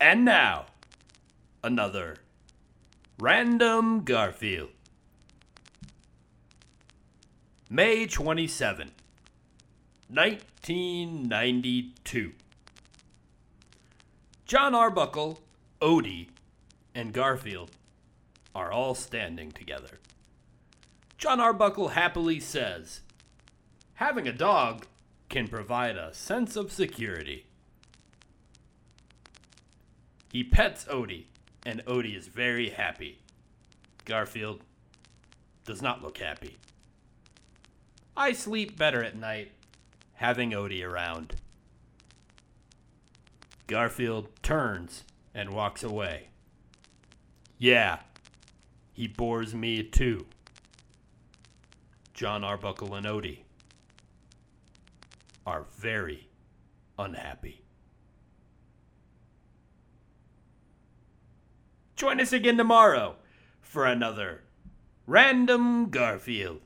And now, another Random Garfield. May 27, 1992. Jon Arbuckle, Odie, and Garfield are all standing together. Jon Arbuckle happily says, Having a dog can provide a sense of security. He pets Odie, and Odie is very happy. Garfield does not look happy. I sleep better at night having Odie around. Garfield turns and walks away. Yeah, he bores me too. Jon Arbuckle and Odie are very unhappy. Join us again tomorrow for another Random Garfield.